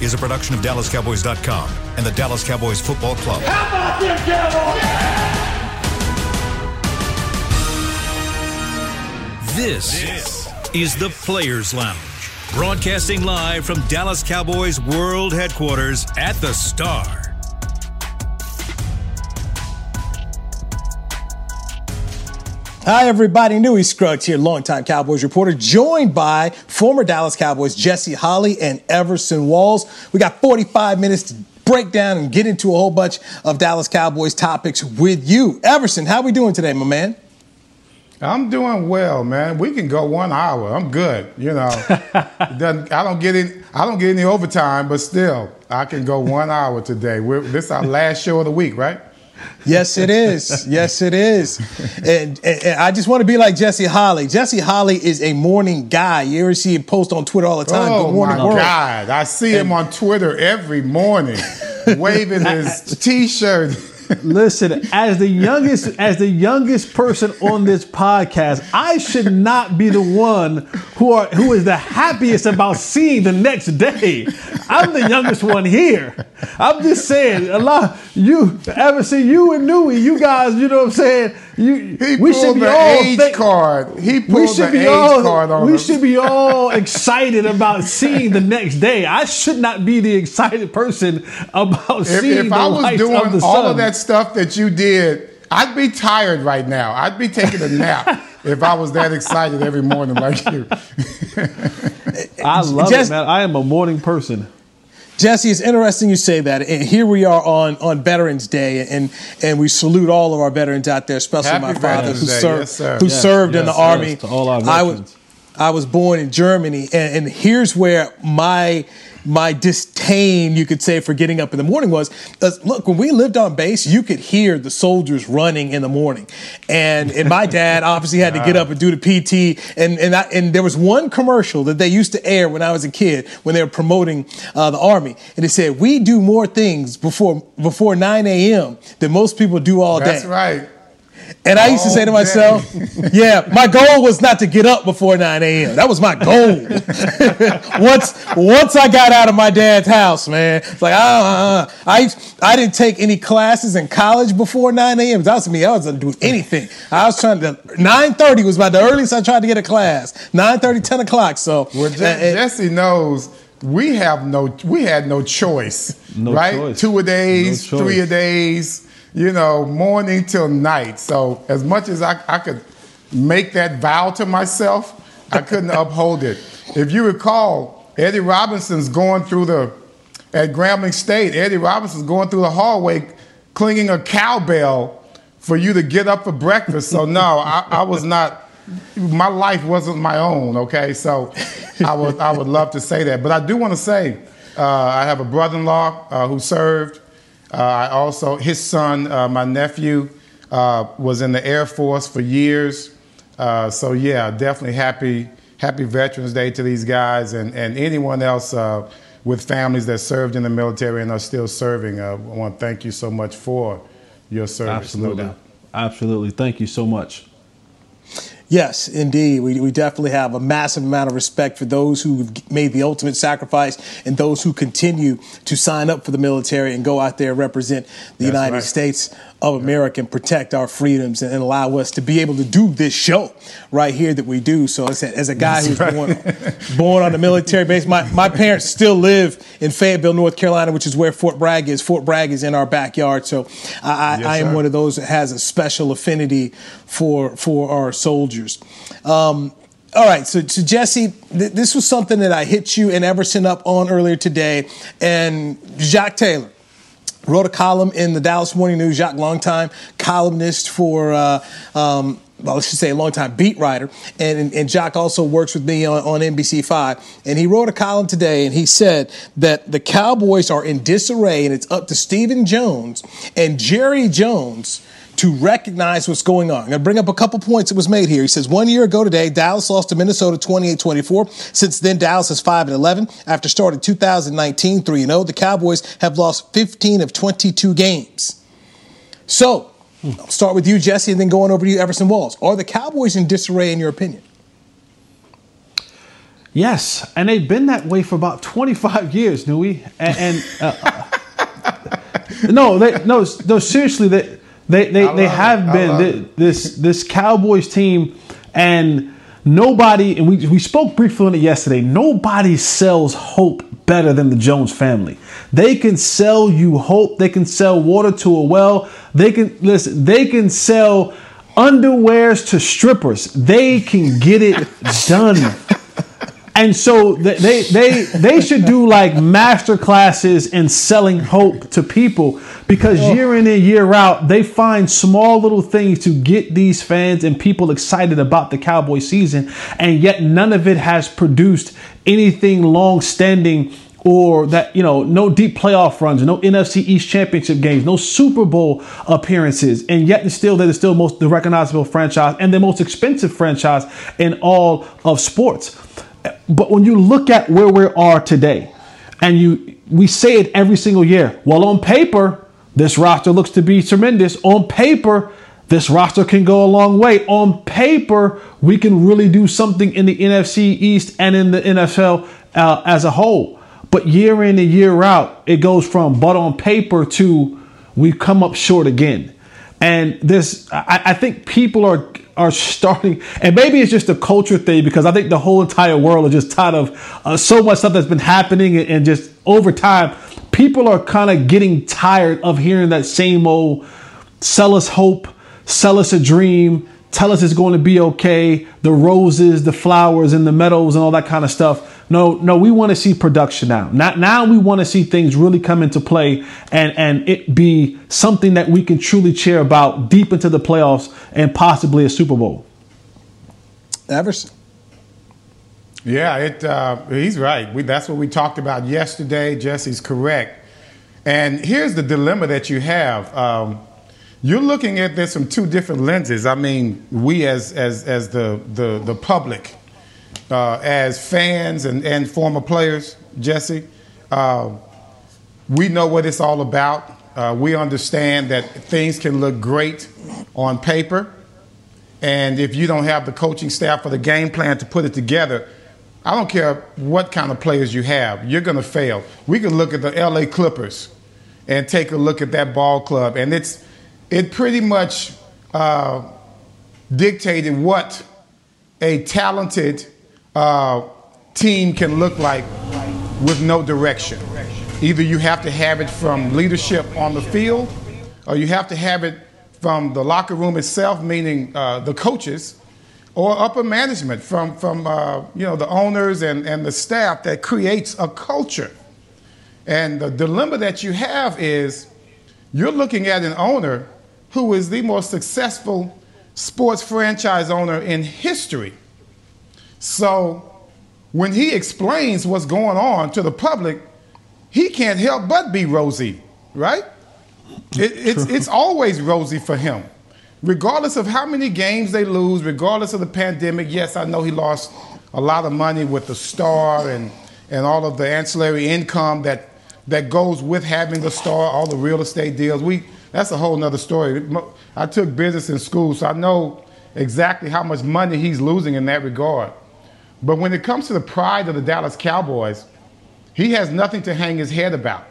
is a production of DallasCowboys.com and the Dallas Cowboys Football Club. How about them Cowboys? This, this is the Players Lounge, broadcasting live from Dallas Cowboys World Headquarters at the Star. Hi, everybody. Newy Scruggs here, longtime Cowboys reporter, joined by former Dallas Cowboys Jesse Holley and Everson Walls. We got 45 minutes to break down and get into a whole bunch of Dallas Cowboys topics with you. Everson, how are we doing today, my man? I'm doing well, man. We can go one hour. I'm good. You know, I don't get any. I don't get any overtime, but still, I can go one hour today. We're, this is our last show of the week, right? Yes, it is. Yes, it is. And, and, and, I just want to be like Jesse Holley. Jesse Holley is a morning guy. You ever see him post on Twitter all the time? Oh, Good morning, my world. God. I see him on Twitter every morning waving his T-shirt. Listen, as the youngest, as the youngest person on this podcast, I should not be the one who are who is the happiest about seeing the next day. I'm the youngest one here. I'm just saying, a lot you ever see you and Newy, you guys, you know what I'm saying? You, he we should be all age think, card. He pulled we should the be age all, card on We us. should be all excited about seeing the next day. I should not be the excited person about if, seeing if the I was doing of all of that stuff that you did, I'd be tired right now. I'd be taking a nap if I was that excited every morning like you. I love Just, it, man. I am a morning person. Jesse, it's interesting you say that. And here we are on, on Veterans Day, and and we salute all of our veterans out there, especially Happy my father Veterans who Day. served yes, who served in the army. To all our I veterans. was I was born in Germany, and, and here's where my my disdain, you could say, for getting up in the morning was look, when we lived on base, you could hear the soldiers running in the morning. And, and my dad obviously had to get up and do the PT. And, and, I, and there was one commercial that they used to air when I was a kid when they were promoting uh, the Army. And it said, We do more things before, before 9 a.m. than most people do all That's day. That's right. And I used to say to myself, yeah, my goal was not to get up before 9 a.m. That was my goal. once once I got out of my dad's house, man, it's like, uh, uh, I, I didn't take any classes in college before 9 a.m. That was me. I wasn't doing anything. I was trying to, 9.30 was about the earliest I tried to get a class. 9.30, 10 o'clock. So, well, Je- uh, Jesse knows we have no, we had no choice, no right? Choice. Two a days, no three a days you know, morning till night. So as much as I, I could make that vow to myself, I couldn't uphold it. If you recall, Eddie Robinson's going through the, at Grambling State, Eddie Robinson's going through the hallway clinging a cowbell for you to get up for breakfast. So no, I, I was not, my life wasn't my own, okay? So I would, I would love to say that. But I do want to say, uh, I have a brother-in-law uh, who served I also, his son, uh, my nephew, uh, was in the Air Force for years. Uh, so yeah, definitely happy, happy Veterans Day to these guys and, and anyone else uh, with families that served in the military and are still serving. Uh, I want to thank you so much for your service. Absolutely. No. Absolutely. Thank you so much. Yes, indeed. We, we definitely have a massive amount of respect for those who've made the ultimate sacrifice and those who continue to sign up for the military and go out there and represent the That's United right. States of America and protect our freedoms and, and allow us to be able to do this show right here that we do. So as a, as a guy who's born, born on a military base, my, my parents still live in Fayetteville, North Carolina, which is where Fort Bragg is. Fort Bragg is in our backyard. So I, Yes, I, I am sir. one of those that has a special affinity for, for our soldiers. Um, all right, so, so Jesse, th- this was something that I hit you and Everson up on earlier today, and Jacques Taylor wrote a column in the Dallas Morning News. Jacques, longtime columnist for. Uh, um, well, I should say a long time beat writer, and, and, Jacques also works with me on, on NBC5. And he wrote a column today, and he said that the Cowboys are in disarray, and it's up to Stephen Jones and Jerry Jones to recognize what's going on. I'm going to bring up a couple points that was made here. He says one year ago today, Dallas lost to Minnesota 28-24. Since then, Dallas is 5 and 11. After starting 2019 3 0, the Cowboys have lost 15 of 22 games. So, I'll start with you, Jesse, and then going over to you, Everson Walls. Are the Cowboys in disarray in your opinion? Yes, and they've been that way for about 25 years, Newy. And, and uh, no, they, no, no. Seriously, they they they, they have been this this Cowboys team, and nobody. And we we spoke briefly on it yesterday. Nobody sells hope better than the Jones family. They can sell you hope. They can sell water to a well. They can listen. They can sell underwears to strippers. They can get it done. And so they they they should do like master classes in selling hope to people because oh. year in and year out they find small little things to get these fans and people excited about the Cowboy season and yet none of it has produced anything long standing or that you know no deep playoff runs, no NFC East championship games, no Super Bowl appearances, and yet still they're still most the recognizable franchise and the most expensive franchise in all of sports. But when you look at where we are today, and you we say it every single year. Well, on paper, this roster looks to be tremendous. On paper, this roster can go a long way. On paper, we can really do something in the NFC East and in the NFL uh, as a whole. But year in and year out, it goes from but on paper to we come up short again. And this, I, I think people are are starting, and maybe it's just a culture thing because I think the whole entire world is just tired of uh, so much stuff that's been happening, and, and just over time, people are kind of getting tired of hearing that same old sell us hope, sell us a dream, tell us it's going to be okay, the roses, the flowers, and the meadows, and all that kind of stuff. No, no, we want to see production now. Not now we want to see things really come into play and and it be something that we can truly cheer about deep into the playoffs and possibly a Super Bowl. Everson. Yeah, it, uh, he's right. We, that's what we talked about yesterday. Jesse's correct. And here's the dilemma that you have. Um, you're looking at this from two different lenses. I mean, we as as as the the, the public, uh, as fans and, and former players, Jesse, uh, we know what it's all about. Uh, we understand that things can look great on paper, and if you don't have the coaching staff or the game plan to put it together, I don't care what kind of players you have, you're going to fail. We can look at the LA Clippers and take a look at that ball club, and it's it pretty much uh, dictated what a talented uh, team can look like with no direction. Either you have to have it from leadership on the field, or you have to have it from the locker room itself, meaning uh, the coaches, or upper management from, from uh, you know, the owners and, and the staff that creates a culture. And the dilemma that you have is you're looking at an owner who is the most successful sports franchise owner in history. So when he explains what's going on to the public, he can't help but be rosy, right? It, it's, it's always rosy for him. Regardless of how many games they lose, regardless of the pandemic, yes, I know he lost a lot of money with the star and, and all of the ancillary income that, that goes with having the star, all the real estate deals. We, that's a whole nother story. I took business in school, so I know exactly how much money he's losing in that regard. But when it comes to the pride of the Dallas Cowboys, he has nothing to hang his head about.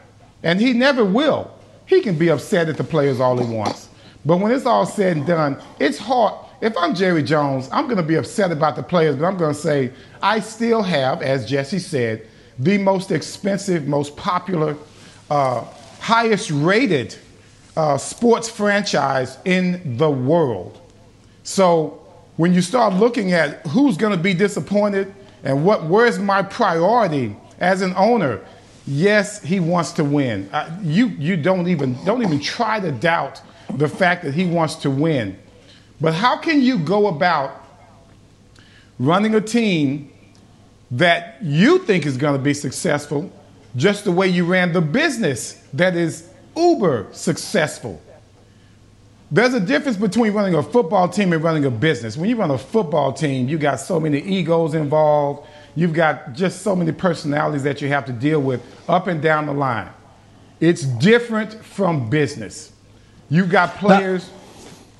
And he never will. He can be upset at the players all he wants. But when it's all said and done, it's hard. If I'm Jerry Jones, I'm going to be upset about the players, but I'm going to say, I still have, as Jesse said, the most expensive, most popular, uh, highest rated uh, sports franchise in the world. So when you start looking at who's going to be disappointed and what, where's my priority as an owner? Yes, he wants to win. Uh, you, you don't even don't even try to doubt the fact that he wants to win. But how can you go about running a team that you think is going to be successful just the way you ran the business that is uber successful. There's a difference between running a football team and running a business. When you run a football team, you got so many egos involved. You've got just so many personalities that you have to deal with up and down the line. It's different from business. You've got players.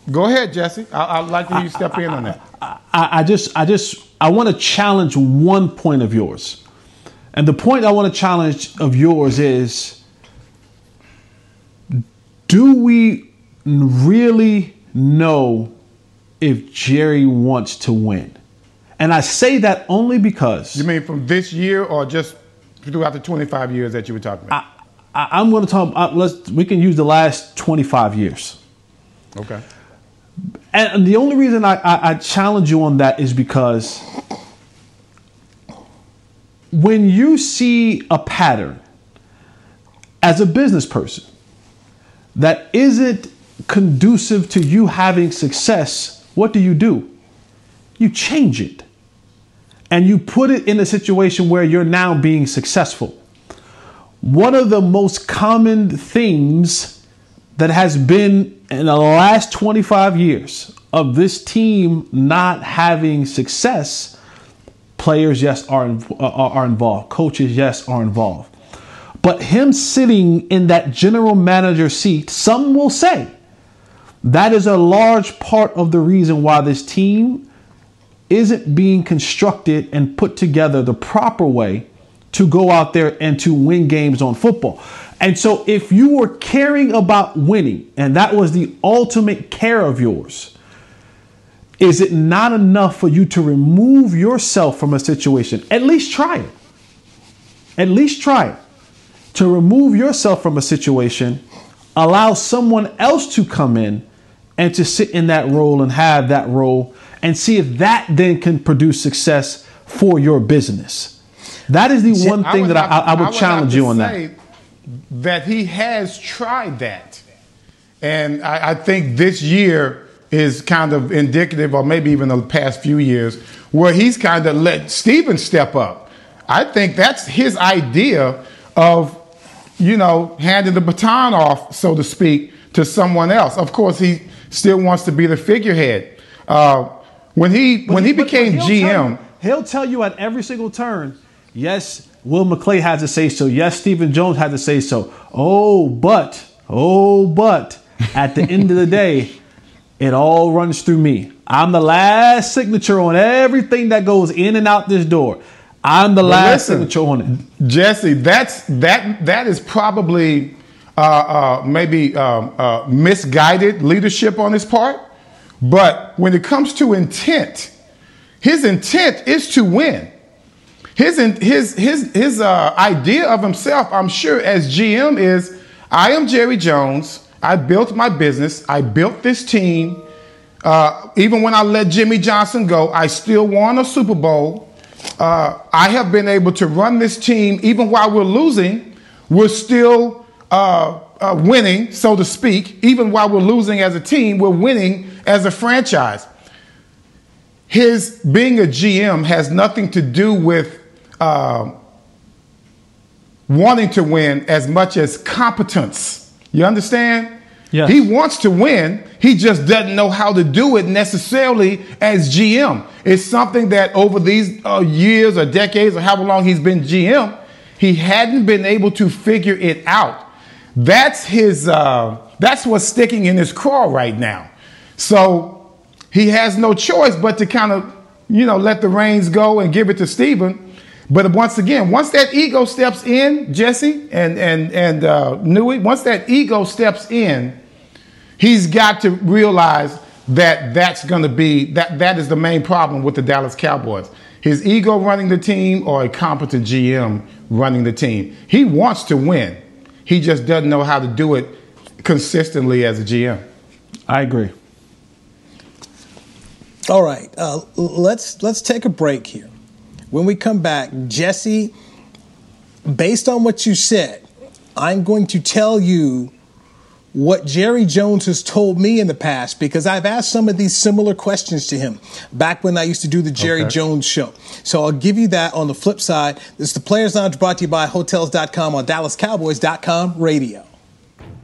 Now, go ahead, Jesse. I, would like for you to step in on that. I, I just, I just I want to challenge one point of yours. And the point I want to challenge of yours is do we really know if Jerry wants to win? And I say that only because You mean from this year or just throughout the 25 years that you were talking about? I, am going to talk. Uh, let's we can use the last 25 years. okay. And the only reason I, I, I challenge you on that is because when you see a pattern as a business person that isn't conducive to you having success, what do you do? You change it and you put it in a situation where you're now being successful. One of the most common themes that has been in the last 25 years of this team not having success, players, yes, are, uh, are involved. Coaches, yes, are involved. But him sitting in that general manager seat, some will say that is a large part of the reason why this team isn't being constructed and put together the proper way to go out there and to win games on football. And so, if you were caring about winning, and that was the ultimate care of yours, is it not enough for you to remove yourself from a situation? At least try it. At least try it. To remove yourself from a situation, allow someone else to come in and to sit in that role and have that role and see if that then can produce success for your business. That is the See, one thing would that I, have- I would have challenge to you on that. That he has tried that. And I, I think this year is kind of indicative, or maybe even the past few years, where he's kind of let Stephen step up. I think that's his idea of, you know, handing the baton off, so to speak, to someone else. Of course, he still wants to be the figurehead. Uh, when he when he But- but became tell GM, you- he'll tell you at every single turn, yes, Will McClay had to say so. Yes, Stephen Jones had to say so. Oh, but, oh, but, at the end of the day, it all runs through me. I'm the last signature on everything that goes in and out this door. I'm the last listen, signature on it. Jesse, that's that that is probably uh, uh, maybe um, uh, misguided leadership on his part. But when it comes to intent, his intent is to win. His his his his uh, idea of himself, I'm sure, as GM is, I am Jerry Jones. I built my business. I built this team. Uh, even when I let Jimmy Johnson go, I still won a Super Bowl. Uh, I have been able to run this team, even while we're losing, we're still uh, uh, winning, so to speak. Even while we're losing as a team, we're winning as a franchise. His being a GM has nothing to do with uh, wanting to win as much as competence. You understand? Yes. He wants to win. He just doesn't know how to do it necessarily as GM. It's something that over these uh, years or decades or however long he's been GM, he hadn't been able to figure it out. That's his. Uh, that's what's sticking in his craw right now. So he has no choice but to kind of, you know, let the reins go and give it to Stephen. But once again, once that ego steps in, Jesse and and and uh, Newy, once that ego steps in, he's got to realize that that's going to be that that is the main problem with the Dallas Cowboys. His ego running the team or a competent GM running the team. He wants to win. He just doesn't know how to do it consistently as a GM. I agree. All right, uh, let's let's take a break here. When we come back, Jesse, based on what you said, I'm going to tell you what Jerry Jones has told me in the past because I've asked some of these similar questions to him back when I used to do the Jerry Okay. Jones show. So I'll give you that on the flip side. This is the Players Lounge brought to you by Hotels.com on DallasCowboys.com radio.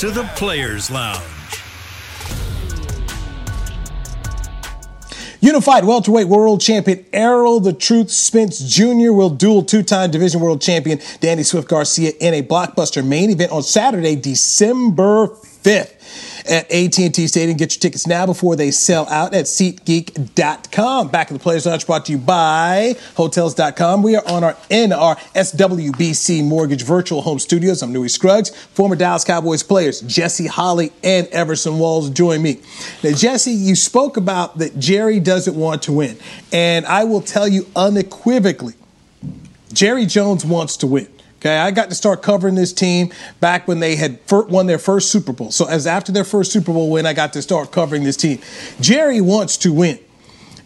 To the Players Lounge. Unified welterweight world champion Errol the Truth Spence Jr. will duel two-time division world champion Danny Swift Garcia in a blockbuster main event on Saturday, December 5th at AT&T Stadium. Get your tickets now before they sell out at SeatGeek.com. Back in the Players Lounge brought to you by Hotels.com. We are on our in our SWBC Mortgage Virtual Home Studios. I'm Newy Scruggs. Former Dallas Cowboys players Jesse Holley and Everson Walls join me. Now, Jesse, you spoke about that Jerry doesn't want to win. And I will tell you unequivocally, Jerry Jones wants to win. Okay, I got to start covering this team back when they had won their first Super Bowl. So, as after their first Super Bowl win, I got to start covering this team. Jerry wants to win.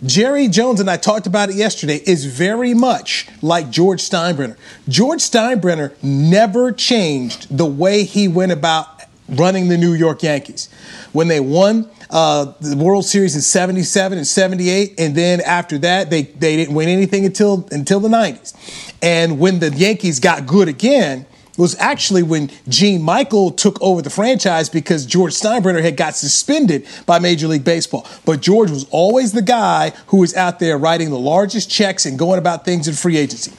Jerry Jones, and I talked about it yesterday, is very much like George Steinbrenner. George Steinbrenner never changed the way he went about running the New York Yankees. When they won uh, the World Series in 77 and 78, and then after that, they, they didn't win anything until, until the 90s. And when the Yankees got good again, was actually when Gene Michael took over the franchise because George Steinbrenner had got suspended by Major League Baseball. But George was always the guy who was out there writing the largest checks and going about things in free agency.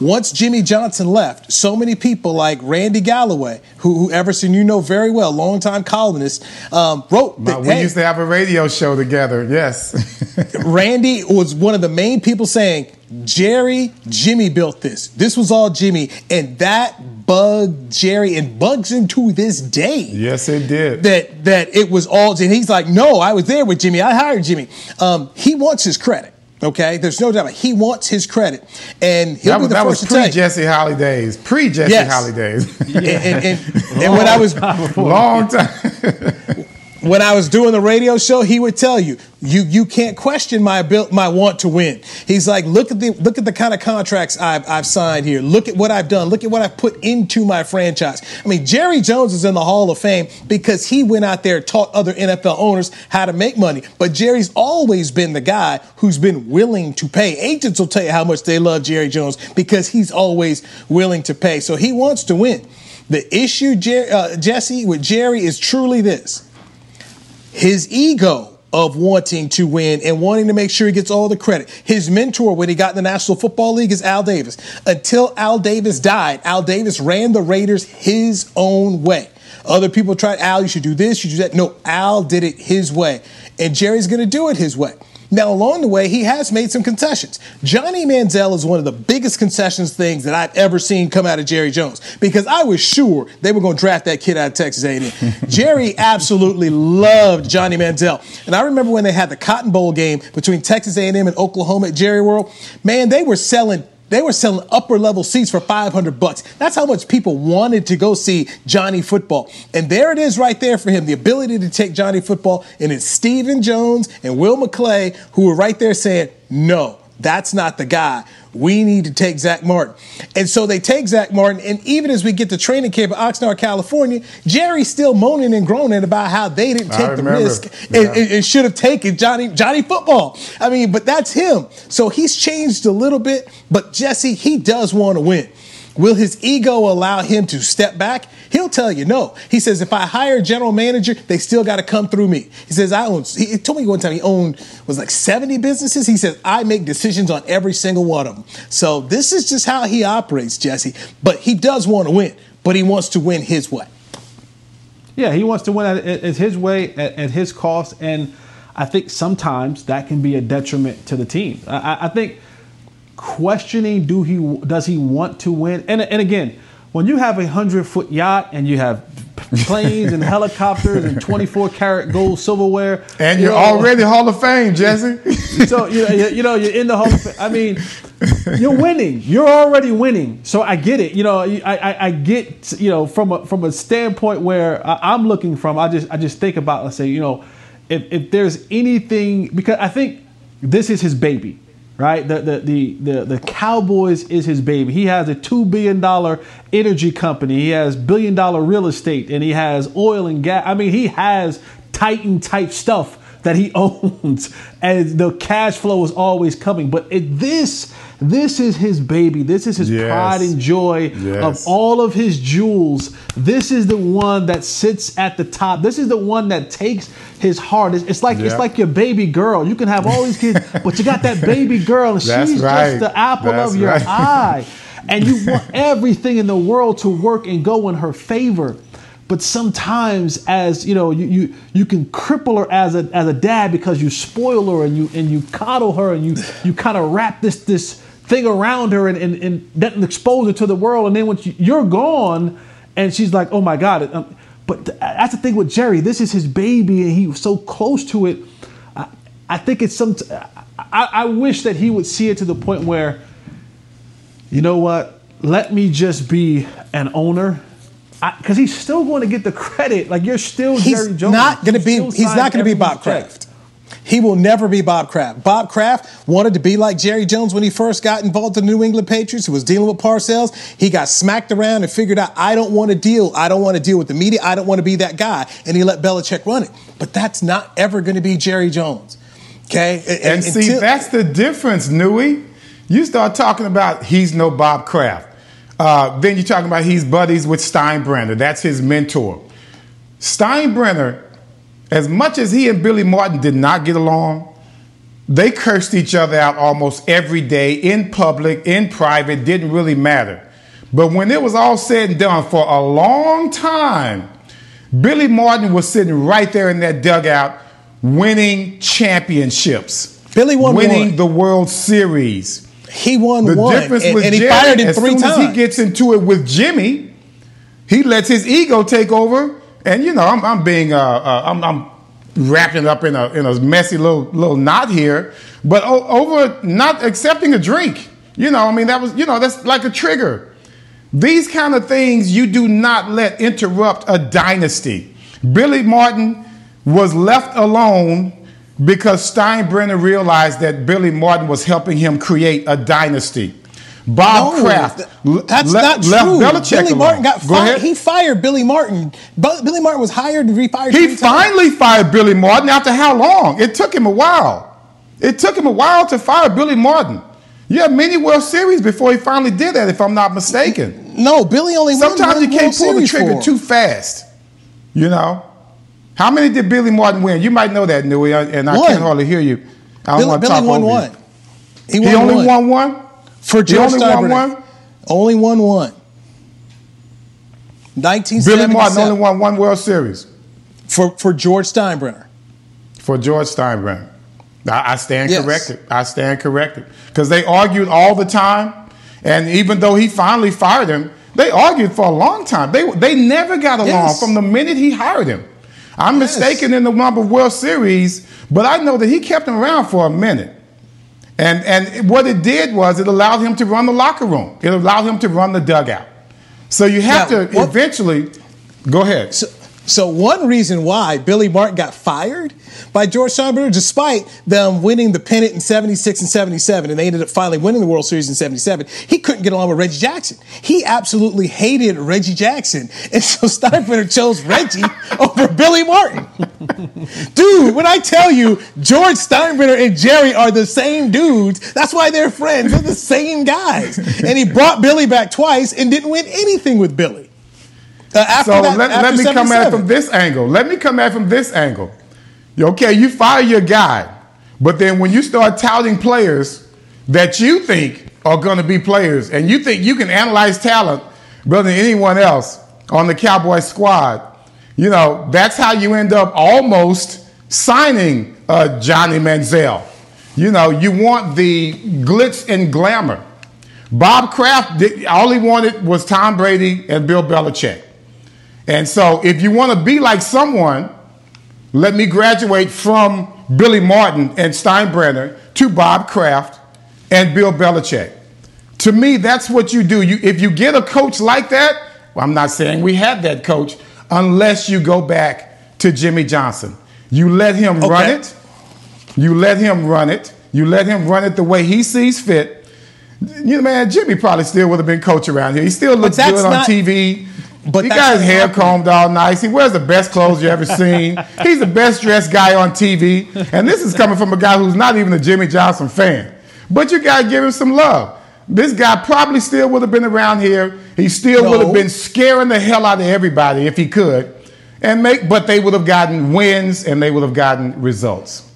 Once Jimmy Johnson left, so many people like Randy Galloway, who, who Everson you know very well, longtime columnist, um, wrote that, we hey, used to have a radio show together. Yes, Randy was one of the main people saying Jerry, Jimmy built this. This was all Jimmy, and that bugged Jerry and bugs him to this day. Yes, it did. That that it was all, and he's like, no, I was there with Jimmy. I hired Jimmy. Um, he wants his credit. Okay, there's no doubt. He wants his credit, and he'll that be was, the that first was to tell pre. Jesse Holly days. Pre Jesse Yes. Holly days. And, and, and, and when I was Long time. when I was doing the radio show, he would tell you, you you can't question my abil- my want to win. He's like, look at the look at the kind of contracts I've I've signed here. Look at what I've done. Look at what I've put into my franchise. I mean, Jerry Jones is in the Hall of Fame because he went out there and taught other NFL owners how to make money. But Jerry's always been the guy who's been willing to pay. Agents will tell you how much they love Jerry Jones because he's always willing to pay. So he wants to win. The issue, Jer- uh, Jesse, with Jerry is truly this his ego of wanting to win and wanting to make sure he gets all the credit. His mentor when he got in the National Football League is Al Davis. Until Al Davis died, Al Davis ran the Raiders his own way. Other people tried, Al, you should do this, you should do that. No, Al did it his way. And Jerry's going to do it his way. Now, along the way, he has made some concessions. Johnny Manziel is one of the biggest concessions things that I've ever seen come out of Jerry Jones because I was sure they were going to draft that kid out of Texas A&M. Jerry absolutely loved Johnny Manziel, and I remember when they had the Cotton Bowl game between Texas A&M and Oklahoma at Jerry World. Man, they were selling they were selling upper level seats for 500 bucks. That's how much people wanted to go see Johnny football. And there it is right there for him, the ability to take Johnny football. And it's Stephen Jones and Will McClay who were right there saying, no, that's not the guy. We need to take Zack Martin. And so they take Zack Martin. And even as we get to training camp at Oxnard, California, Jerry's still moaning and groaning about how they didn't I take the remember. risk Yeah. and, and- and should have taken Johnny Johnny football. I mean, but that's him. So he's changed a little bit, but Jesse, he does want to win. Will his ego allow him to step back? He'll tell you no. He says, if I hire a general manager, they still got to come through me. He says, I own, he told me one time he owned, was like 70 businesses. He says, I make decisions on every single one of them. So this is just how he operates, Jesse. But he does want to win, but he wants to win his way. Yeah, he wants to win at, at, his way, at, at his cost, and I think sometimes that can be a detriment to the team. I- I think questioning do he does he want to win, and and again, when you have a hundred foot yacht and you have planes and helicopters and twenty four karat gold silverware, And you you're know, already Hall of Fame, Jesse. so you know, you know you're in the Hall of Fame. I mean, you're winning. You're already winning. So I get it. You know, I, I, I get you know from a from a standpoint where I, I'm looking from. I just I just think about let's say you know if if there's anything because I think this is his baby. Right, the, the the the the Cowboys is his baby. He has a two billion dollar energy company. He has billion dollar real estate, and he has oil and gas. I mean, he has Titan type stuff that he owns and the cash flow is always coming but it, this this is his baby this is his Yes. pride and joy Yes. of all of his jewels this is the one that sits at the top this is the one that takes his heart. It's, it's like it's like your baby girl. You can have all these kids but you got that baby girl and That's she's right. just the apple That's of your right. eye. And you want everything in the world to work and go in her favor. But sometimes as you know you, you you can cripple her as a as a dad because you spoil her and you and you coddle her and you you kind of wrap this this thing around her and, and and doesn't expose her to the world. And then when you, you're gone and she's like oh my god um, but th- that's the thing with jerry this is his baby and he was so close to it i, I think it's some I, I wish that he would see it to the point where you know what? Let me just be an owner. Because he's still going to get the credit. Like you're still He's Jerry Jones. not going to be. He's not going to be Bob. Kraft. He will never be Bob Kraft. Bob Kraft wanted to be like Jerry Jones when he first got involved in the New England Patriots. He was dealing with Parcells. He got smacked around and figured out, I don't want to deal. I don't want to deal with the media. I don't want to be that guy. And he let Belichick run it. But that's not ever going to be Jerry Jones. Okay? And see, until- that's the difference, Newy. You start talking about he's no Bob Kraft. Uh, then you're talking about he's buddies with Steinbrenner. That's his mentor. Steinbrenner, as much as he and Billy Martin did not get along, they cursed each other out almost every day in public, in private, didn't really matter. But when it was all said and done for a long time, Billy Martin was sitting right there in that dugout winning championships. Billy won winning one. the World Series. he won The one. difference and, with and he fired him as three soon times. as he gets into it with Jimmy, he lets his ego take over. And you know, I'm, I'm being, uh, uh, I'm, I'm wrapping up in a in a messy little little knot here. But o- over not accepting a drink, you know, I mean, that was, you know, that's like a trigger. These kind of things you do not let interrupt a dynasty. Billy Martin was left alone because Steinbrenner realized that Billy Martin was helping him create a dynasty. Bob No, Kraft That's le- not left true. Belichick Billy alone. Martin got Go fired. ahead. He fired Billy Martin. Bu- Billy Martin was hired and refired. He three times. finally fired Billy Martin after how long? It took him a while. It took him a while to fire Billy Martin. You have many World Series before he finally did that, if I'm not mistaken. No, Billy only won Sometimes you can't pull the trigger too fast. You know? How many did Billy Martin win? You might know that, Newy, and I One. can't hardly hear you. I don't Billy, want to Billy talk won over you. one. He, He won only one. won one? For George only Steinbrenner. one? Only won one. 1977 Billy Martin only won one World Series for for George Steinbrenner. for George Steinbrenner. I, I stand Yes. corrected. I stand corrected because they argued all the time, and even though he finally fired him, they argued for a long time. They they never got along Yes. from the minute he hired him. I'm Yes. mistaken in the number of World Series, but I know that he kept him around for a minute. And and what it did was it allowed him to run the locker room. It allowed him to run the dugout. So you have Now, to what- eventually go ahead. So, so one reason why Billy Martin got fired by George Steinbrenner, despite them winning the pennant in 76 and 77, and they ended up finally winning the World Series in 77, he couldn't get along with Reggie Jackson. He absolutely hated Reggie Jackson. And so Steinbrenner chose Reggie over Billy Martin. Dude, when I tell you George Steinbrenner and Jerry are the same dudes, that's why they're friends. They're the same guys. And he brought Billy back twice and didn't win anything with Billy. Uh, after So that, let, let me come at it from this angle. Let me come at it from this angle. Okay, you fire your guy, but then when you start touting players that you think are going to be players, and you think you can analyze talent better than anyone else on the Cowboy squad, you know that's how you end up almost signing uh, Johnny Manziel. You know, you want the glitz and glamour. Bob Kraft, did, all he wanted was Tom Brady and Bill Belichick. And so, if you want to be like someone, let me graduate from Billy Martin and Steinbrenner to Bob Kraft and Bill Belichick. To me, that's what you do. You, if you get a coach like that, well, I'm not saying we had that coach, unless you go back to Jimmy Johnson. You let him run it. You let him run it. You let him run it the way he sees fit. You know, man, Jimmy probably still would have been coach around here. He still looks good on not- TV. but he got his hair happening. combed all nice. He wears the best clothes you ever seen. He's the best dressed guy on TV. And this is coming from a guy who's not even a Jimmy Johnson fan. But you got to give him some love. This guy probably still would have been around here. He still would have been scaring the hell out of everybody if he could. And make, but they would have gotten wins and they would have gotten results.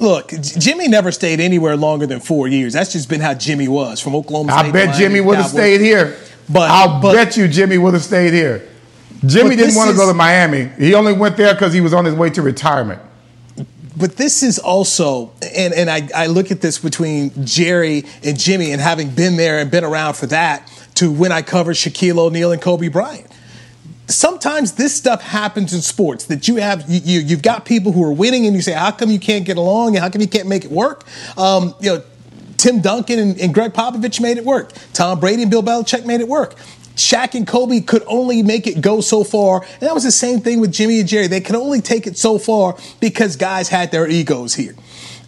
Look, Jimmy never stayed anywhere longer than four years. That's just been how Jimmy was from Oklahoma State. I bet Jimmy would have stayed here. But- I'll but- bet you Jimmy would have stayed here. Jimmy didn't want to is- go to Miami. He only went there because he was on his way to retirement. But this is also, and, and I, I look at this between Jerry and Jimmy, and having been there and been around for that, to when I covered Shaquille O'Neal and Kobe Bryant. Sometimes this stuff happens in sports that you have you, you you've got people who are winning and you say how come you can't get along and how come you can't make it work? Um, you know Tim Duncan and, and Gregg Popovich made it work. Tom Brady and Bill Belichick made it work Shaq and Kobe could only make it go so far. And that was the same thing with Jimmy and Jerry. They could only take it so far because guys had their egos here.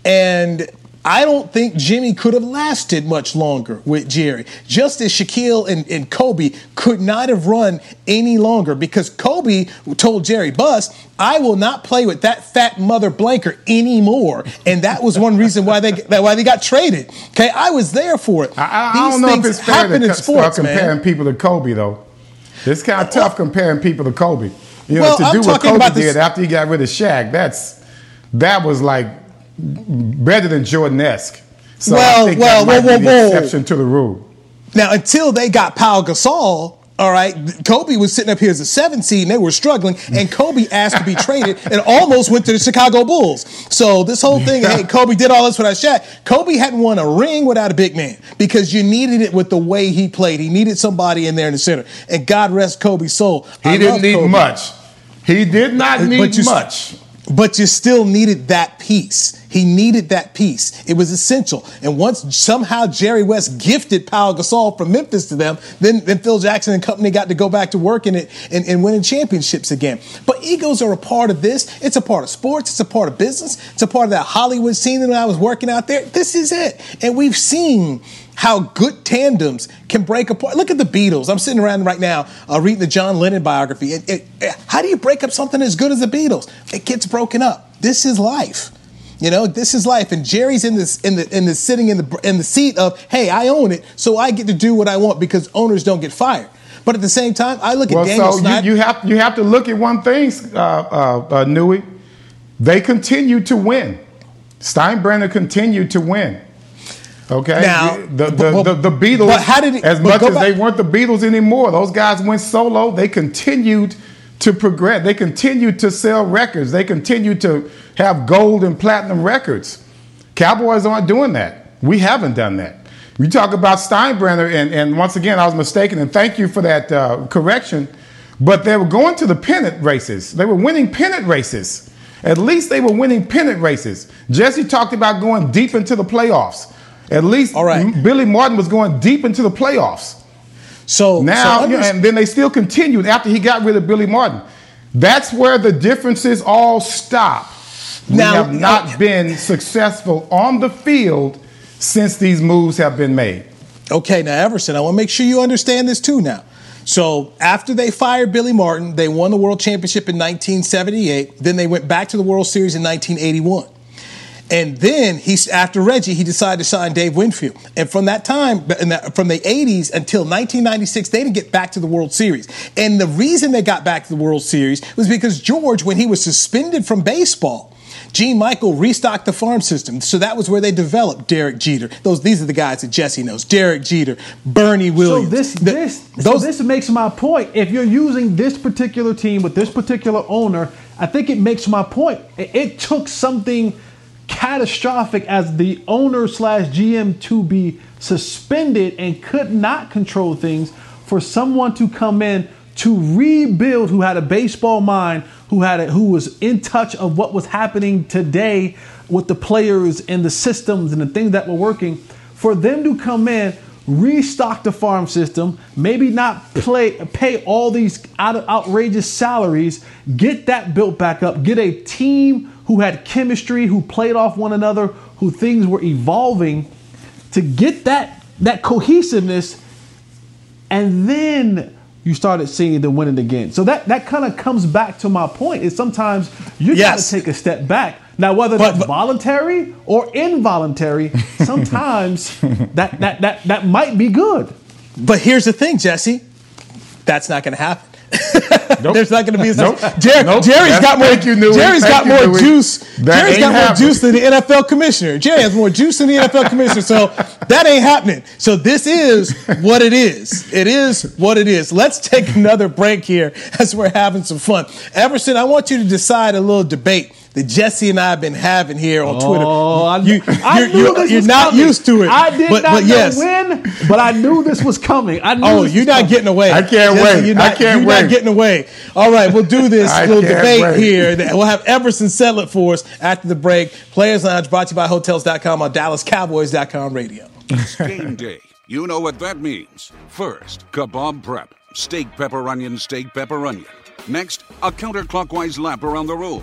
And I don't think Jimmy could have lasted much longer with Jerry. Just as Shaquille and, and Kobe could not have run any longer because Kobe told Jerry Buss, I will not play with that fat mother blanker anymore. And that was one reason why they why they got traded. Okay, I was there for it. I, I- These don't know if it's fair to sports, comparing man. people to Kobe, though. It's kind of uh, tough comparing people to Kobe. You know, Well, to I'm do what talking Kobe did after he got rid of Shaq, that's that was like better than Jordan-esque. So Well, I think well, that might whoa, be whoa, the exception to the rule. Now, until they got Pau Gasol, all right, Kobe was sitting up here as a seven seed and they were struggling, and Kobe asked to be traded and almost went to the Chicago Bulls. So this whole thing, hey, Kobe did all this without Shaq. Kobe hadn't won a ring without a big man because you needed it with the way he played. He needed somebody in there in the center. And God rest Kobe's soul. He I didn't need Kobe. much. He did not need you- much. But you still needed that piece. He needed that piece. It was essential. And once somehow Jerry West gifted Pau Gasol from Memphis to them, then, then Phil Jackson and company got to go back to work in it and, and winning championships again. But egos are a part of this. It's a part of sports. It's a part of business. It's a part of that Hollywood scene that I was working out there. This is it. And we've seen how good tandems can break apart. Look at the Beatles. I'm sitting around right now uh, reading the John Lennon biography. It- it- it- how do you break up something as good as the Beatles? It gets broken up. This is life. You know, this is life. And Jerry's in this in the in the sitting in the in the seat of, hey, I own it, so I get to do what I want because owners don't get fired. But at the same time, I look at Daniel so Snyder. you, you have you have to look at one thing, uh, uh, uh, Newy. They continue to win. Steinbrenner continued to win. Okay, Now, the, the, the, the Beatles. but how did it- as much as back- they weren't the Beatles anymore, those guys went solo. They continued to progress. They continued to sell records. They continued to have gold and platinum records. Cowboys aren't doing that. We haven't done that. We talk about Steinbrenner, and, and once again, I was mistaken, and thank you for that uh, correction. But they were going to the pennant races. They were winning pennant races. At least they were winning pennant races. Jesse talked about going deep into the playoffs. At least All right. Billy Martin was going deep into the playoffs. So Now, so you know, under- and then they still continued after he got rid of Billy Martin. That's where the differences all stop. We Now- have not uh, been successful on the field since these moves have been made. Okay, now Everson, I want to make sure you understand this too now. So after they fired Billy Martin, they won the world championship in 1978. Then they went back to the World Series in 1981. And then he, after Reggie, he decided to sign Dave Winfield. And from that time, from the 80s until 1996, they didn't get back to the World Series. And the reason they got back to the World Series was because George, when he was suspended from baseball, Gene Michael restocked the farm system. So that was where they developed Derek Jeter. Those these are the guys that Jesse knows. Derek Jeter, Bernie Williams. So this The- this those so this makes my point. If you're using this particular team with this particular owner, I think it makes my point. It, it took something catastrophic as the owner slash GM to be suspended and could not control things for someone to come in to rebuild who had a baseball mind who had a, who was in touch of what was happening today with the players and the systems and the things that were working for them to come in restock the farm system maybe not play pay all these out outrageous salaries get that built back up get a team who had chemistry who played off one another who things were evolving to get that that cohesiveness and then you started seeing them winning again. So that that kind of comes back to my point is sometimes you Yes. got to take a step back. Now whether But- that's but- voluntary or involuntary, sometimes that that that that might be good. But here's the thing, Jesse. That's not going to happen. There's not going to be a Nope. Jer- Nope. Jerry's That's- got more. thank you, Newy. Jerry's got more juice. That Jerry's got more juice than the NFL commissioner. Jerry has more juice than the NFL commissioner. So that ain't happening. So this is what it is. It is what it is. Let's take another break here as we're having some fun. Everson, I want you to decide a little debate that Jesse and I have been having here on Twitter. Oh, I, you, I you're, knew you're- this you're was not coming. used to it. I did but, not but know yes. when, but I knew this was coming. I knew Oh, this you're was not coming. getting away. I can't wait. You're I not, can't you're wait. not getting away. All right, we'll do this I little debate wait. here. We'll have Everson settle it for us after the break. Players Lounge brought to you by Hotels.com on DallasCowboys.com radio. It's game day. You know what that means. First, kebab prep. Steak, pepper, onion, steak, pepper, onion. Next, a counterclockwise lap around the room.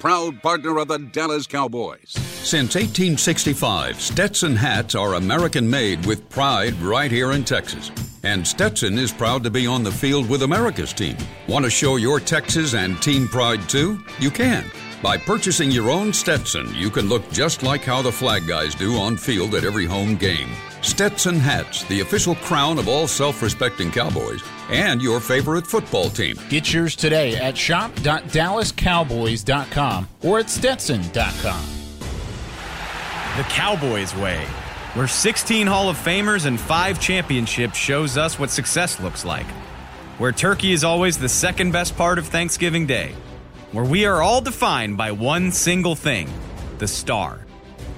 proud partner of the Dallas Cowboys. Since 1865, Stetson hats are American made with pride right here in Texas. And Stetson is proud to be on the field with America's team. Want to show your Texas and team pride too? You can. By purchasing your own Stetson, you can look just like how the flag guys do on field at every home game. Stetson hats, the official crown of all self respecting Cowboys, and your favorite football team. Get yours today at shop.dallascowboys.com or at stetson.com. The Cowboys way, where 16 Hall of Famers and 5 championships shows us what success looks like. Where turkey is always the second best part of Thanksgiving Day. Where we are all defined by one single thing the star.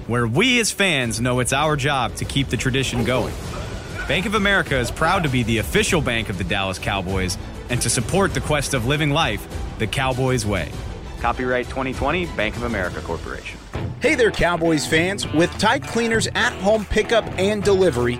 Where we as fans know it's our job to keep the tradition going. Bank of America is proud to be the official bank of the Dallas Cowboys and to support the quest of living life the Cowboys way. Copyright 2020 Bank of America Corporation. Hey there, Cowboys fans. With Tide Cleaners at home pickup and delivery,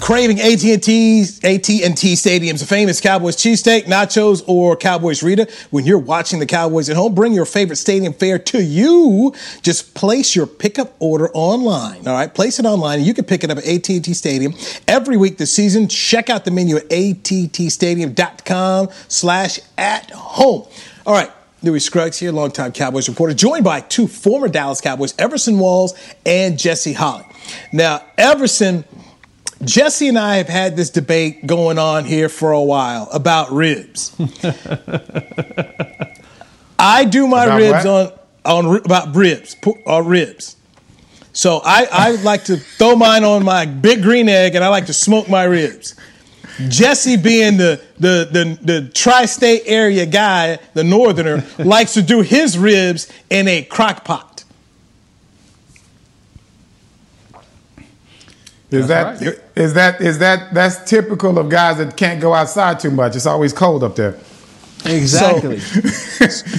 Craving AT&T, AT&T Stadium's famous Cowboys cheesesteak, nachos, or Cowboys Rita? When you're watching the Cowboys at home, bring your favorite stadium fare to you. Just place your pickup order online. All right, place it online, and you can pick it up at AT&T Stadium every week this season. Check out the menu at attstadium.com/slash at home. All right. Newy Scruggs here, longtime Cowboys reporter, joined by two former Dallas Cowboys, Everson Walls and Jesse Holley. Now, Everson Jesse and I have had this debate going on here for a while about ribs. I do my About ribs what? on on about ribs, pu- uh, ribs. So I, I like to throw mine on my big green egg, and I like to smoke my ribs. Jesse, being the the the, the tri-state area guy, the northerner, likes to do his ribs in a crock pot. Is that is that is that that's typical of guys that can't go outside too much? It's always cold up there. Exactly.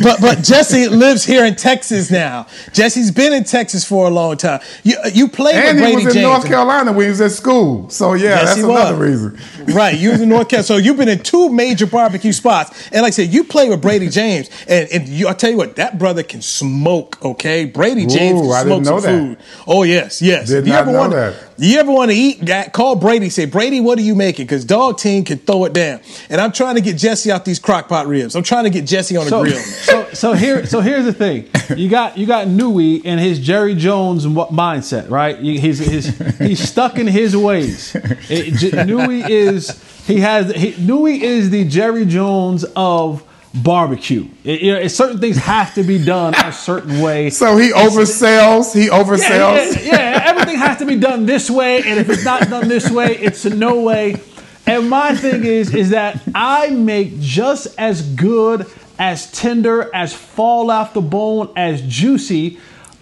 but but Jesse lives here in Texas now. Jesse's been in Texas for a long time. You you played and with he Brady was in James. North Carolina when he was at school. So yeah, Yes, that's another was. reason. Right, you was in North Carolina, so you've been in two major barbecue spots, and like I said, you play with Bradie James, and, and you, I tell you what, that brother can smoke. Okay, Bradie James Ooh, can smoke some that. food. Oh yes, yes. Did you not ever know want that. you ever want to eat? Call Brady. Say Brady, what are you making? Because Dog Team can throw it down, and I'm trying to get Jesse out these crock pot ribs. I'm trying to get Jesse on a so, grill. so so here so here's the thing. You got you got Newy and his Jerry Jones mindset, right? You- He's his he's stuck in his ways. It, J- Newy is he has he, Newy is the Jerry Jones of barbecue. It- you know, certain things have to be done a certain way. So he oversells. He oversells. Yeah, yeah, yeah, everything has to be done this way, and if it's not done this way, it's a no way. And my thing is, is that I make just as good, as tender, as fall off the bone, as juicy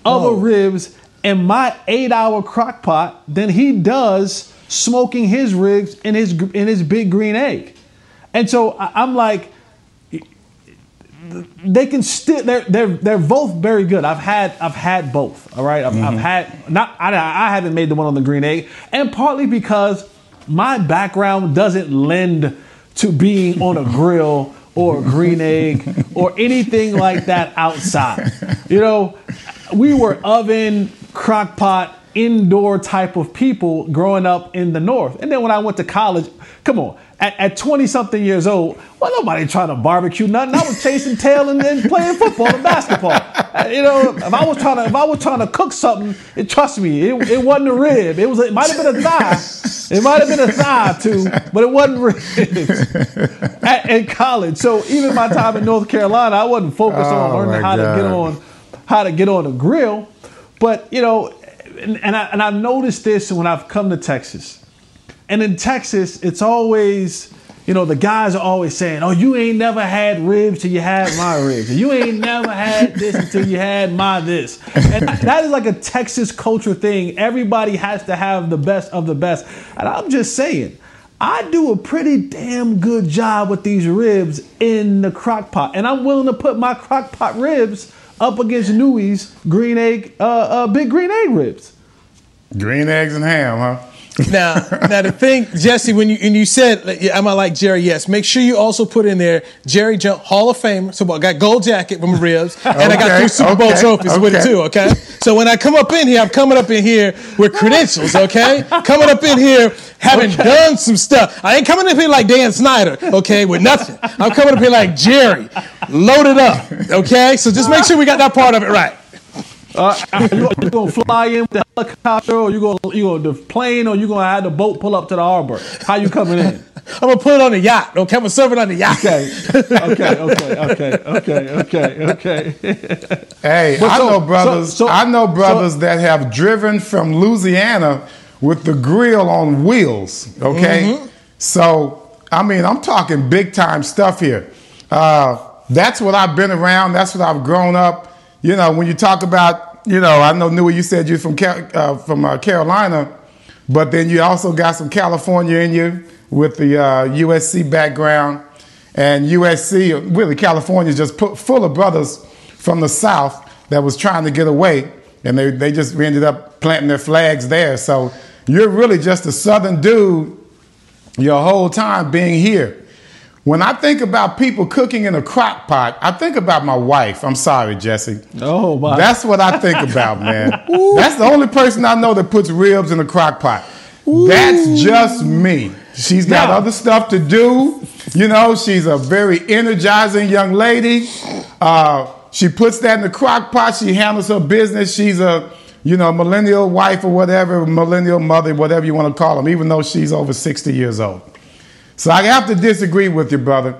of a oh. ribs in my eight-hour crock pot than he does smoking his ribs in his in his big green egg. And so I'm like, they can still they're they're they're both very good. I've had I've had both. All right? I've, I've mm-hmm. had not I, I haven't made the one on the green egg, and partly because my background doesn't lend to being on a grill or a green egg or anything like that outside. You know, we were oven, crock pot, indoor type of people growing up in the north. And then when I went to college, come on, at 20 something years old, well, nobody trying to barbecue nothing. I was chasing tail and then playing football and basketball. Uh, You know, if I was trying to if I was trying to cook something, it, trust me, it, it wasn't a rib. It was it might have been a thigh. It might have been a thigh too, but it wasn't ribs at, in college. So even my time in North Carolina, I wasn't focused on Oh, learning my how to get on how to get on a grill. But you know, and, and I and I've noticed this when I've come to Texas. And in Texas, it's always, you know, the guys are always saying, "Oh, you ain't never had ribs till you had my ribs. You ain't never had this until you had my this." And that is like a Texas culture thing. Everybody has to have the best of the best. And I'm just saying, I do a pretty damn good job with these ribs in the crock pot, and I'm willing to put my crock pot ribs up against Newy's green egg, uh, uh, big green egg ribs. Green eggs and ham, huh? Now, now the thing, Jesse, when you and you said yeah, am I like Jerry? Yes. Make sure you also put in there Jerry Jones Hall of Famer. So I got gold jacket from ribs, and I got two Super Bowl okay, trophies with it too. Okay. So when I come up in here, I'm coming up in here with credentials. Okay. coming up in here having done some stuff. I ain't coming up here like Dan Snyder. Okay, with nothing. I'm coming up here like Jerry, loaded up. Okay. So just make sure we got that part of it right. Uh, you, you gonna fly in with the helicopter, or you gonna you gonna the plane, or you gonna have the boat pull up to the harbor? How you coming in? I'm gonna put it on the yacht. Okay, I'm gonna serve it on the yacht. Okay, okay, okay, okay, okay, okay, okay. Hey, But I so- know brothers. so- so- I know brothers that have driven from Louisiana with the grill on wheels. Okay, Mm-hmm. so I mean, I'm talking big time stuff here. Uh, that's what I've been around. That's what I've grown up. You know, when you talk about, you know, I know Newy, you said you're from uh, from uh, Carolina, but then you also got some California in you with the uh, USC background. And USC, really, California just put, full of brothers from the South that was trying to get away. And they, they just ended up planting their flags there. So you're really just a Southern dude your whole time being here. When I think about people cooking in a crock pot, I think about my wife. I'm sorry, Jesse. Oh my! That's what I think about, man. That's the only person I know that puts ribs in a crock pot. That's just me. She's got Now- other stuff to do. You know, she's a very energizing young lady. Uh, she puts that in the crock pot. She handles her business. She's a, you know, millennial wife or whatever, millennial mother, whatever you want to call them, even though she's over 60 years old. So I have to disagree with you, brother.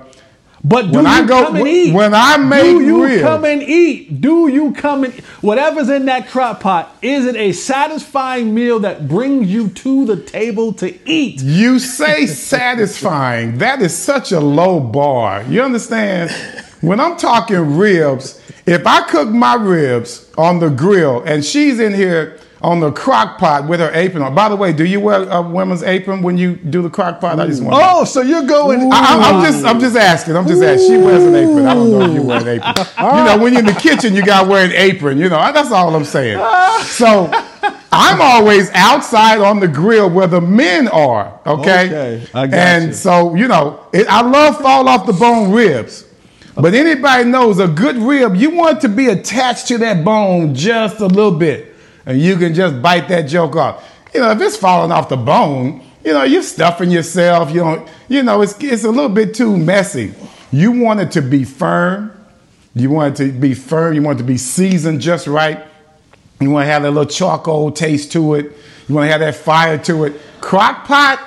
But do when you I go, come and eat? when I make do you ribs, come and eat? Do you come and whatever's in that crock pot? Is it a satisfying meal that brings you to the table to eat? You say satisfying. That is such a low bar. You understand? When I'm talking ribs, if I cook my ribs on the grill and she's in here on the crock pot with her apron on. By the way, do you wear a women's apron when you do the crock pot? I just want. Oh, so you're going? I, am just, I'm just asking. I'm just asking. She wears an apron. I don't know if you wear an apron. You know, when you're in the kitchen, you gotta wear an apron. You know, that's all I'm saying. So, I'm always outside on the grill where the men are. Okay. Okay, I got and you. so, you know, it, I love fall off the bone ribs. But anybody knows a good rib, you want it to be attached to that bone just a little bit. And you can just bite that joke off. You know, if it's falling off the bone, you know, you're stuffing yourself. You don't, you know, it's, it's a little bit too messy. You want it to be firm. You want it to be firm. You want it to be seasoned just right. You want to have that little charcoal taste to it. You want to have that fire to it. Crock pot,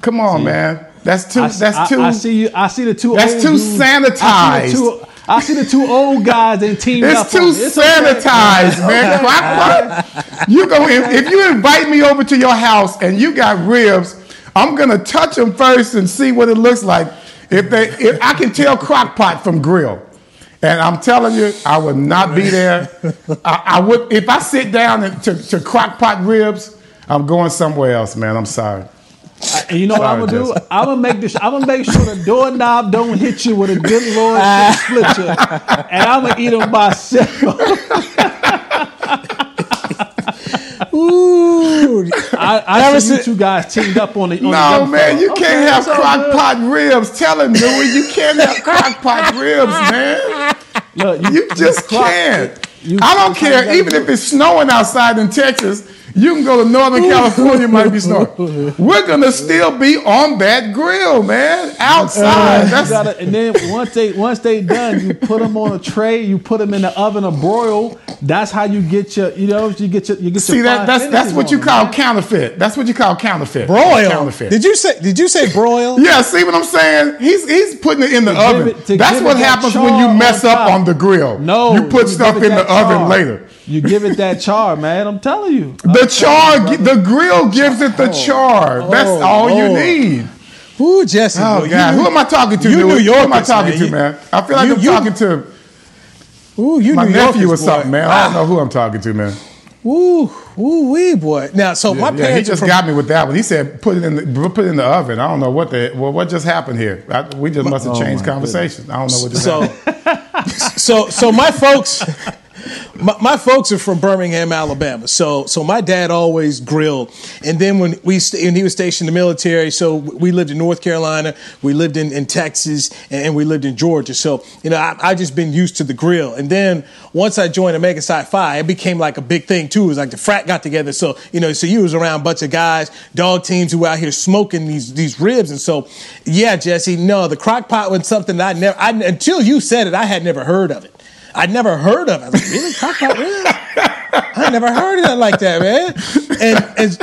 come on, man. That's too. I, see- that's I- too. I, see you. I see the two. That's too dudes. sanitized. I see, two, I see the two old guys and teamed up. It's too. It's sanitized, man. Okay. Crock pot. You go if, if you invite me over to your house and you got ribs, I'm gonna touch them first and see what it looks like. If they, if I can tell crock pot from grill, and I'm telling you, I would not be there. I, I would if I sit down and, to, to crock pot ribs. I'm going somewhere else, man. I'm sorry. And you know what I'm gonna do? I'm gonna make this. I'm gonna make sure the doorknob don't hit you with a good Lord split you, and I'm gonna eat them myself. Ooh. I, I Never see you two guys teamed up on the. On No, the man, you Okay, can't have it's crock pot ribs. Tell him, Newy, you can't have crock pot ribs, man. Look, You just crock- can't. you- I don't care. Even if it's snowing outside in Texas, you can go to Northern California, it might be snowing. We're gonna still be on that grill, man, outside. Uh, you gotta, and then once they once they done, you put them on a tray. You put them in the oven or broil. That's how you get your, you know, you get your, you get your. see your. that that's that's what on you them, call man. counterfeit. That's what you call counterfeit. Broil. Counterfeit. Did you say? Did you say broil? Yeah, see what I'm saying? He's he's putting it in the To oven. it- That's what it that happens when you mess up top. on the grill. No, you put stuff in the oven later. You give it that char, man. I'm telling you. The char, the grill gives it the oh, char. Oh, That's oh, all you need. Who, Jesse. Oh boy, you who am I talking to? you New New Who am I talking man. to, man? I feel like you- I'm you- talking to Ooh, you my New nephew or Yorkers, boy. something, man. I don't ah. know who I'm talking to, man. Ooh, ooh, wee, boy. Now, so my Yeah, he just from- got me with that one. He said, "Put it in the put it in the oven." I don't know what the well, what just happened here. I, we just must have Oh, changed my conversation. I don't know what just So, happened. so, so my folks, my, my folks are from Birmingham, Alabama. So, so my dad always grilled. And then when we st- and he was stationed in the military, so we lived in North Carolina, we lived in, in Texas, and, we lived in Georgia. So, you know, I, I just been used to the grill. And then once I joined Omega Psi Phi, it became like a big thing too. It was like the frat got together. So, you know, so you was around a bunch of guys, dog teams who were out here smoking these these ribs. And so, yeah, Jesse, no, the crock pot was something I never, I, until you said it, I had never heard of it. I'd never heard of it. I was like, really? I never heard of that like that, man. And, and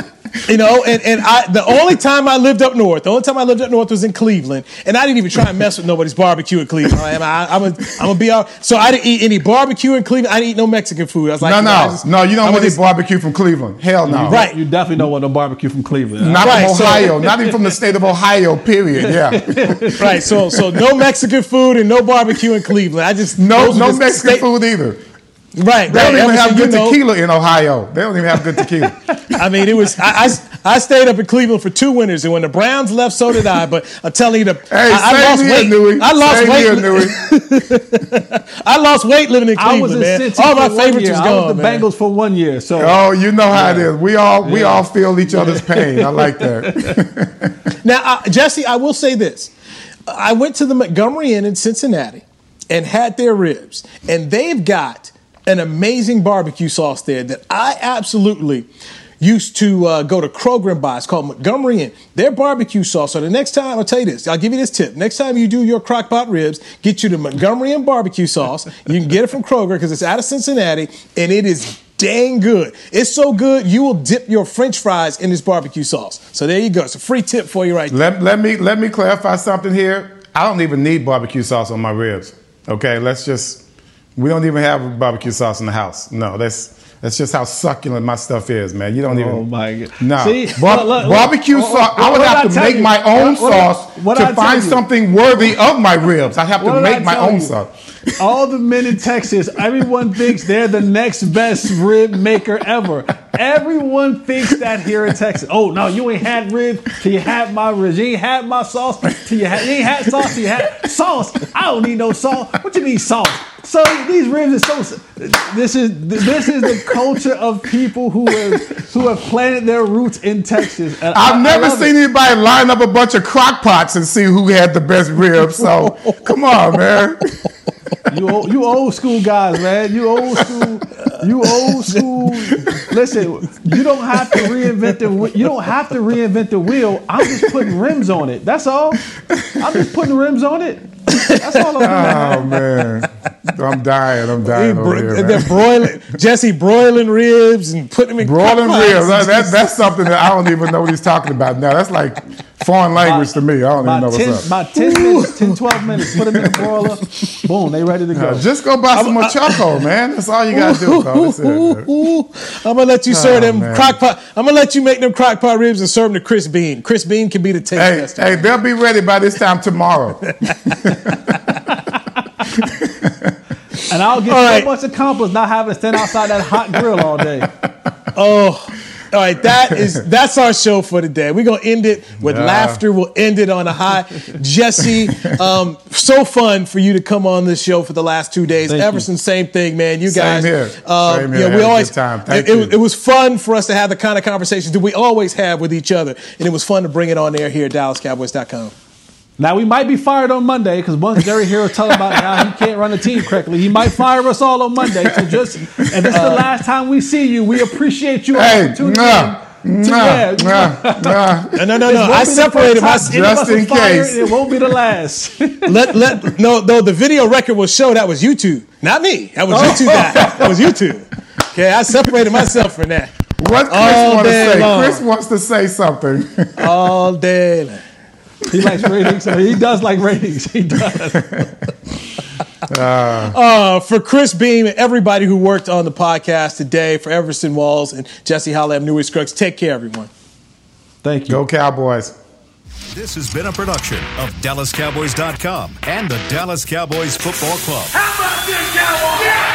you know, and, and I the only time I lived up north, the only time I lived up north was in Cleveland, and I didn't even try and mess with nobody's barbecue in Cleveland. I, I, I'm a, I'm gonna be out. So I didn't eat any barbecue in Cleveland. I didn't eat no Mexican food. I was like, no, you know, no, just- no. You don't I'm want gonna to eat barbecue from Cleveland. Hell no. Right. You definitely don't want no barbecue from Cleveland. Not Right, from so- Ohio. not even from the state of Ohio. Period. Yeah. right. So so no Mexican food and no barbecue in Cleveland. I just No, no just Mexican state- food either. Right, They don't right. even have good you know. tequila in Ohio. They don't even have good tequila. I mean, it was. I, I, I stayed up in Cleveland for two winters, and when the Browns left, so did I. But I'm telling you, the Hey, I, I same lost here, weight. Newy. I lost Same weight. here, Newy. I lost weight living in I was Cleveland, in man. All my favorites year. was I was gone, the man. Bengals for one year. So Oh, you know how it Yeah. is. We all we Yeah. all feel each other's pain. I like that. Now, uh, Jesse, I will say this: I went to the Montgomery Inn in Cincinnati and had their ribs, and they've got an amazing barbecue sauce there that I absolutely used to uh, go to Kroger and buy. It's called Montgomery Inn. Their barbecue sauce. So the next time, I'll tell you this. I'll give you this tip. Next time you do your crock pot ribs, get you the Montgomery Inn barbecue sauce. You can get it from Kroger because it's out of Cincinnati, and it is dang good. It's so good you will dip your French fries in this barbecue sauce. So there you go. It's a free tip for you right there. let, let me let me clarify something here. I don't even need barbecue sauce on my ribs. Okay, let's just we don't even have barbecue sauce in the house. No, that's that's just how succulent my stuff is, man. You don't oh even. Oh my god! No, See, Bar- look, look, barbecue Oh, sauce. oh, I would have to make you? my own What- what sauce what did to find something worthy of my ribs. I have to make my own you? sauce. All the men in Texas, everyone thinks they're the next best rib maker ever. Everyone thinks that here in Texas. Oh no, you ain't had ribs till you had my ribs. You ain't had my sauce till you had. You ain't had sauce till you had sauce. I don't need no sauce. What you need sauce? So these ribs are so. This is this is the culture of people who have who have planted their roots in Texas. And I- I've I never love seen it. anybody line up a bunch of crock pots and see who had the best ribs. So come on, man. You old, you old school guys, man. You old school. You old school. Listen, you don't have to reinvent the. You don't have to reinvent the wheel. I'm just putting rims on it. That's all. I'm just putting rims on it. That's all I'm oh, doing. Oh man, I'm dying. I'm dying They over bro- here, they're broiling Jesse broiling ribs and putting them in Broiling crock ribs. That, that- that's something that I don't even know what he's talking about now. That's like foreign language to me. I don't even know About what's up. about 10 minutes, 10, 12 minutes. Put them in the broiler. Boom, they ready to go. Uh, just go buy some more charcoal, man. That's all you gotta do. Cole. That's it, man. I'm gonna let you serve Oh, them man. crock pot. I'm gonna let you make them crock pot ribs and serve them to Chris Bean. Chris Bean can be the taste Hey, tester. hey, they'll be ready by this time tomorrow. And I'll get All so right. much accomplished not having to stand outside that hot grill all day. Oh, all right. That is that's our show for today. We're gonna end it with Yeah. laughter. We'll end it on a high. Jesse, um, so fun for you to come on this show for the last two days. Thank you. Same thing, man. You Same guys, here. uh, Same here. yeah, Had we always time. It, Thank it you. was- it was fun for us to have the kind of conversations that we always have with each other, and it was fun to bring it on air here at DallasCowboys.com. Now we might be fired on Monday because once Jerry Hero tell about how he can't run the team correctly, he might fire us all on Monday. So just and this is the uh, last time we see you. We appreciate you Hey, for tuning nah, in. To, nah, nah, nah. No, no, no, no. I separated first time my. any of us Just in was fired, case. It won't be the last. let let no no the video record will show that was you two, not me. That Oh. was you two guys. That was you two. Okay, I separated myself from that What Chris All want to say? long. Chris wants to say something. all day. long. he likes ratings. So he does like ratings. He does. Uh, for Chris Beam and everybody who worked on the podcast today, for Everson Walls and Jesse Holley, Newy Scruggs, take care, everyone. Thank you. Go Cowboys. This has been a production of DallasCowboys.com and the Dallas Cowboys Football Club. How about this, Cowboys?